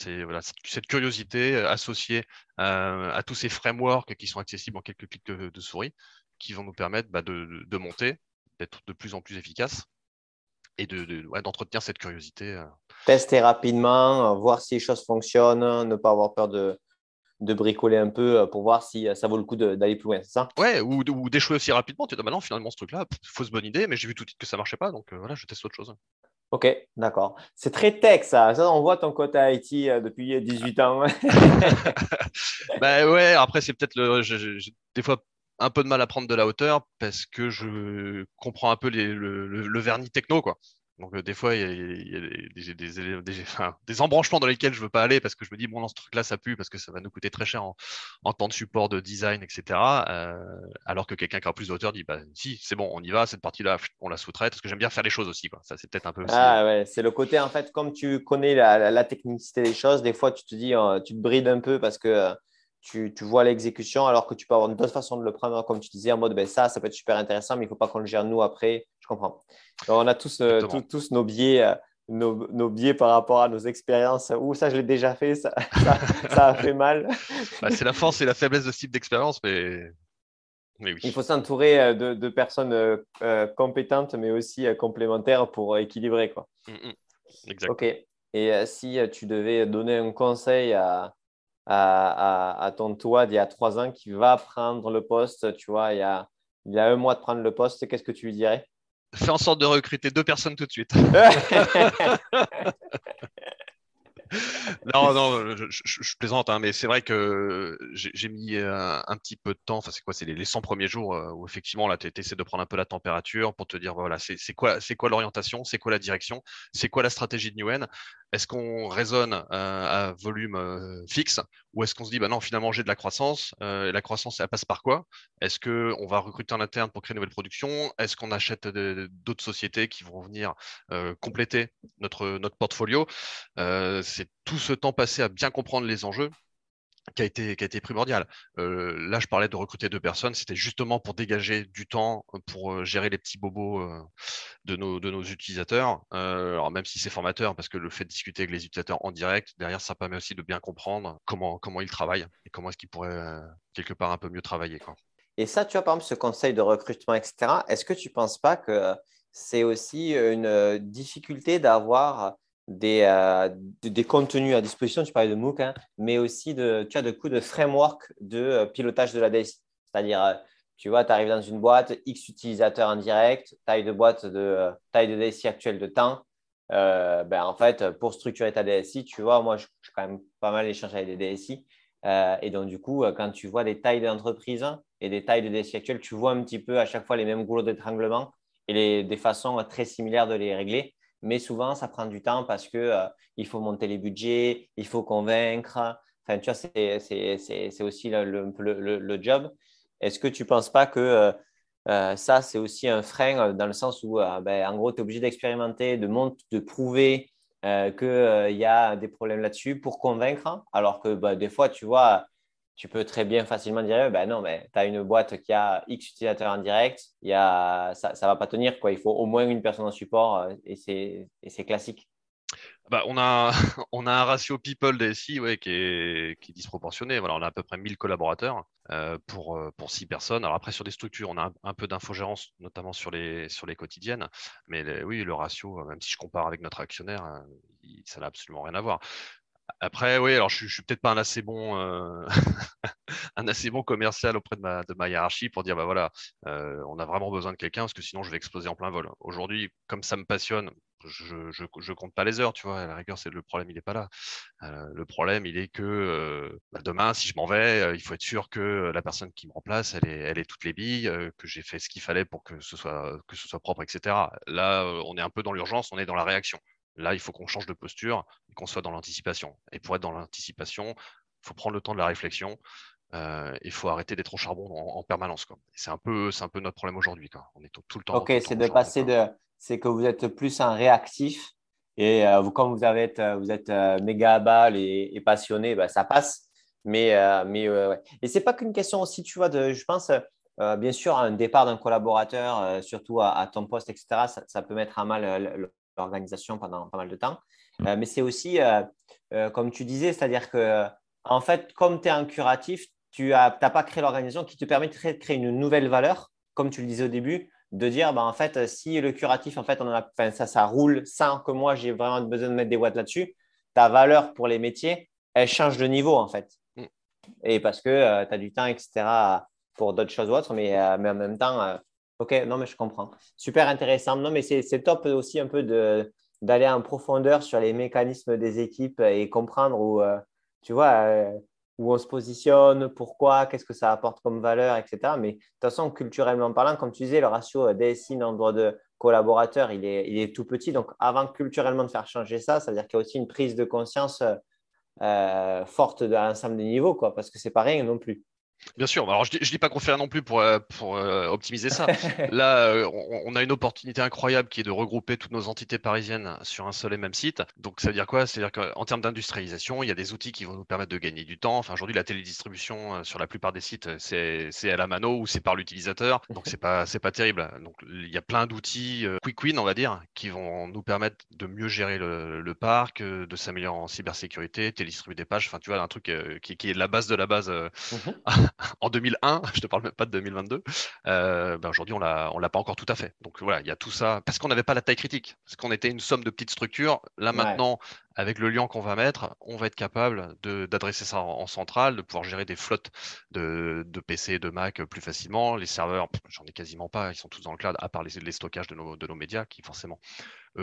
C'est cette curiosité euh, associée euh, à tous ces frameworks qui sont accessibles en quelques clics de, souris qui vont nous permettre bah, de, de, monter, d'être de plus en plus efficace et d'entretenir cette curiosité. Tester rapidement, voir si les choses fonctionnent, ne pas avoir peur de, de bricoler un peu euh, pour voir si euh, ça vaut le coup d'aller plus loin, c'est ça? Ouais, ou, d'échouer aussi rapidement. Tu te dis, bah non, finalement, ce truc-là, fausse bonne idée, mais j'ai vu tout de suite que ça marchait pas, donc euh, voilà, je teste autre chose. Ok, d'accord. C'est très tech, ça. Ça, on voit ton côté IT depuis 18 ans. bah ouais, après, c'est peut-être le. des fois un peu de mal à prendre de la hauteur parce que je comprends un peu les, le, vernis techno, quoi. Donc des fois, il y a, des, embranchements dans lesquels je ne veux pas aller parce que je me dis, bon, dans ce truc-là, ça pue parce que ça va nous coûter très cher en, temps de support, de design, etc. Euh, alors que quelqu'un qui a plus de hauteur dit, bah, si, c'est bon, on y va, cette partie-là, on la sous-traite parce que j'aime bien faire les choses aussi. Quoi. Ça, c'est peut-être un peu Ah ouais, c'est le côté, en fait, comme tu connais la, technicité des choses, des fois, tu te dis, euh, tu te brides un peu parce que tu, vois l'exécution alors que tu peux avoir d'autres façons de le prendre, comme tu disais, en mode ben, ça, ça peut être super intéressant, mais il ne faut pas qu'on le gère nous après. Je comprends. on a tous, euh, tous nos biais. Euh, nos, biais par rapport à nos expériences. Ou ça, je l'ai déjà fait, ça, ça, a fait mal. Bah, c'est la force et la faiblesse de ce type d'expérience, mais... mais oui. Il faut s'entourer euh, de, personnes compétentes, mais aussi complémentaires pour équilibrer. Quoi. Mm, mm. Exact. Ok. Et si tu devais donner un conseil à, à, ton toit d'il y a trois ans qui va prendre le poste, tu vois, il y a, il y a un mois de prendre le poste, qu'est-ce que tu lui dirais? Fais en sorte de recruter deux personnes tout de suite. non, non, je, plaisante, hein, mais c'est vrai que j'ai mis euh, un, petit peu de temps. Enfin, c'est quoi C'est les, 100 premiers jours euh, où effectivement, là, tu essaies de prendre un peu la température pour te dire voilà, c'est quoi, quoi l'orientation C'est quoi la direction C'est quoi la stratégie de Newen Est-ce qu'on raisonne euh, à volume fixe ou est-ce qu'on se dit bah non, finalement, j'ai de la croissance et La croissance, elle passe par quoi? Est-ce qu'on va recruter en interne pour créer une nouvelle production? Est-ce qu'on achète d'autres sociétés qui vont venir compléter notre, notre portfolio? C'est tout ce temps passé à bien comprendre les enjeux qui a été, qui a été primordial. Euh, là, je parlais de recruter deux personnes, c'était justement pour dégager du temps pour euh, gérer les petits bobos euh, de, nos, de nos utilisateurs. alors même si c'est formateur, parce que le fait de discuter avec les utilisateurs en direct, derrière, ça permet aussi de bien comprendre comment, comment ils travaillent et comment est-ce qu'ils pourraient quelque part un peu mieux travailler. Quoi. Et ça, tu vois, par exemple, ce conseil de recrutement, etc., est-ce que tu ne penses pas que c'est aussi une difficulté d'avoir euh, des, contenus à disposition, tu parlais de MOOC, hein, mais aussi de, tu as de coups de framework de euh, pilotage de la DSI. C'est-à-dire, euh, tu vois, tu arrives dans une boîte, X utilisateurs en direct, taille de boîte de taille de DSI actuelle de temps. ben, en fait, pour structurer ta DSI, tu vois, moi, je, suis quand même pas mal échangé avec des DSI. et donc, du coup, quand tu vois des tailles d'entreprise et des tailles de DSI actuelles, tu vois un petit peu à chaque fois les mêmes goulots d'étranglement et des façons très similaires de les régler mais souvent, ça prend du temps parce qu'il euh, faut monter les budgets, il faut convaincre. Enfin, tu vois, c'est aussi le, le, le, job. Est-ce que tu ne penses pas que euh, euh, ça, c'est aussi un frein dans le sens où, ben, en gros, tu es obligé d'expérimenter, de, de prouver qu'il y a des problèmes là-dessus pour convaincre, alors que ben, des fois, tu vois, tu peux très bien facilement dire ben non, mais tu as une boîte qui a X utilisateurs en direct, y a, ça ne va pas tenir. Quoi. Il faut au moins une personne en support euh, et c'est classique. bah, on, a, on a un ratio people DSI ouais, qui, est, qui est disproportionné. Voilà, on a à peu près 1000 collaborateurs euh, pour, euh, pour 6 personnes. Alors après, sur des structures, on a un, peu d'infogérance, notamment sur les, sur les quotidiennes. Mais oui, le ratio, même si je compare avec notre actionnaire, ça n'a absolument rien à voir. Après, oui, alors je, ne suis peut-être pas un assez bon, euh, un assez bon commercial auprès de ma, de ma hiérarchie pour dire, bah voilà, euh, on a vraiment besoin de quelqu'un parce que sinon je vais exploser en plein vol. Aujourd'hui, comme ça me passionne, je, je, compte pas les heures, tu vois. À la rigueur, c'est le problème, il n'est pas là. Euh, le problème, il est que bah, demain, si je m'en vais, il faut être sûr que la personne qui me remplace, elle est, elle est toutes les billes, que j'ai fait ce qu'il fallait pour que ce soit, que ce soit propre, etc. Là, on est un peu dans l'urgence, on est dans la réaction. Là, il faut qu'on change de posture et qu'on soit dans l'anticipation. Et pour être dans l'anticipation, il faut prendre le temps de la réflexion. Euh, il faut arrêter d'être au charbon en, permanence. C'est un peu, c'est un peu notre problème aujourd'hui. On est tout, le temps. Ok, c'est de passer de, c'est que vous êtes plus un réactif et euh, vous, comme vous avez, vous êtes euh, méga à balle et, passionné, bah, ça passe. Mais, mais ouais. et c'est pas qu'une question aussi, tu vois, de, je pense. bien sûr, un départ d'un collaborateur, surtout à, ton poste, etc., ça, ça, peut mettre à mal l'organisation pendant pas mal de temps. Euh, mais c'est aussi, euh, euh, comme tu disais, c'est-à-dire que, en fait, comme tu es un curatif, tu n'as pas créé l'organisation qui te permet de créer une nouvelle valeur, comme tu le disais au début, de dire, bah, en fait, si le curatif, en fait, on a, ça, ça roule sans que moi, j'ai vraiment besoin de mettre des watts là-dessus, ta valeur pour les métiers, elle change de niveau, en fait. Mm. Et parce que tu as du temps, etc., pour d'autres choses ou autres, mais, mais en même temps, Ok, non, mais je comprends. Super intéressant. Non, mais c'est top aussi un peu d'aller en profondeur sur les mécanismes des équipes et comprendre où, euh, tu vois, euh, où on se positionne, pourquoi, qu'est-ce que ça apporte comme valeur, etc. Mais de toute façon, culturellement parlant, comme tu disais, le ratio DSI, nombre de collaborateurs, il est, tout petit. Donc, avant culturellement de faire changer ça, ça veut dire qu'il y a aussi une prise de conscience euh, forte de l'ensemble des niveaux, quoi, parce que c'est pas rien non plus. Bien sûr. Alors, je ne dis, pas qu'on fait rien non plus pour, euh, pour euh, optimiser ça. Là, euh, on, a une opportunité incroyable qui est de regrouper toutes nos entités parisiennes sur un seul et même site. Donc, ça veut dire quoi? C'est-à-dire qu'en termes d'industrialisation, il y a des outils qui vont nous permettre de gagner du temps. Enfin, aujourd'hui, la télédistribution sur la plupart des sites, c'est à la mano ou c'est par l'utilisateur. Donc, c'est pas c'est pas terrible. Donc, il y a plein d'outils quick win, on va dire, qui vont nous permettre de mieux gérer le, parc, de s'améliorer en cybersécurité, télédistribuer des pages. Enfin, tu vois, un truc qui, qui, est la base de la base. Mmh en 2001, je te parle même pas de 2022, euh, ben aujourd'hui on l'a, on l'a pas encore tout à fait. Donc voilà, il y a tout ça parce qu'on n'avait pas la taille critique, parce qu'on était une somme de petites structures. Là maintenant, avec le lien qu'on va mettre, on va être capable d'adresser ça en, centrale, de pouvoir gérer des flottes de, PC et de Mac plus facilement. Les serveurs, j'en ai quasiment pas, ils sont tous dans le cloud, à part les, stockages de nos, médias qui forcément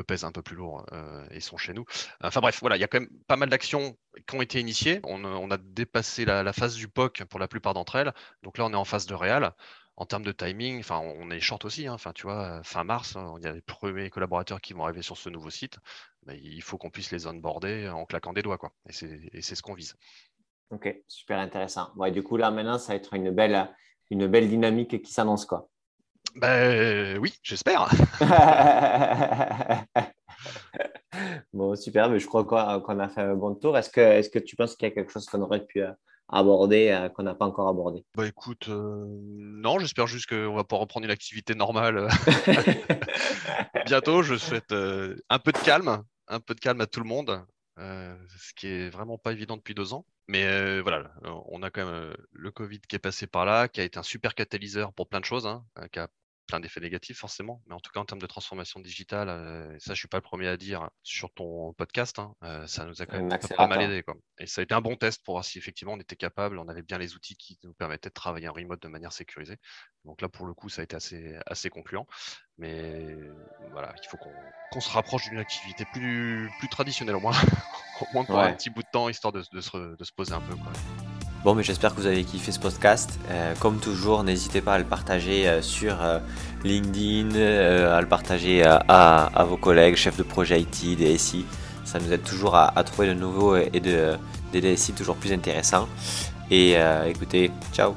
pèsent un peu plus lourd euh, et sont chez nous. Enfin bref, voilà, il y a quand même pas mal d'actions qui ont été initiées. On, a dépassé la, phase du POC pour la plupart d'entre elles. Donc là, on est en phase de réal. En termes de timing, enfin, on est short aussi. Hein. Enfin, tu vois, fin mars, hein, il y a les premiers collaborateurs qui vont arriver sur ce nouveau site. Mais il faut qu'on puisse les onboarder en claquant des doigts, quoi. Et c'est ce qu'on vise. Ok, super intéressant. Ouais, du coup, là, maintenant, ça va être une belle, une belle dynamique qui s'annonce, quoi. Ben oui, j'espère. bon, super, mais je crois qu'on a fait un bon tour. Est-ce que, est que tu penses qu'il y a quelque chose qu'on aurait pu euh, aborder, euh, qu'on n'a pas encore abordé Bah écoute, euh, non, j'espère juste qu'on va pouvoir reprendre une activité normale bientôt. Je souhaite un peu de calme, un peu de calme à tout le monde, ce qui est vraiment pas évident depuis deux ans. Mais voilà, on a quand même le Covid qui est passé par là, qui a été un super catalyseur pour plein de choses, hein, qui a plein d'effets négatifs forcément, mais en tout cas en termes de transformation digitale, euh, ça je suis pas le premier à dire sur ton podcast, hein, euh, ça nous a quand même pas mal aidé. Quoi. Et ça a été un bon test pour voir si effectivement on était capable, on avait bien les outils qui nous permettaient de travailler en remote de manière sécurisée. Donc là pour le coup ça a été assez, assez concluant. Mais voilà, il faut qu'on se rapproche d'une activité plus, plus traditionnelle au moins, au moins pour un petit bout de temps, histoire de, de, se, de se poser un peu. Quoi. Bon, mais j'espère que vous avez kiffé ce podcast. Euh, comme toujours, n'hésitez pas à le partager euh, sur euh, LinkedIn, à le partager à, vos collègues, chefs de projet IT, DSI. Ça nous aide toujours à, trouver de nouveaux et de, des DSI toujours plus intéressants. Et écoutez, ciao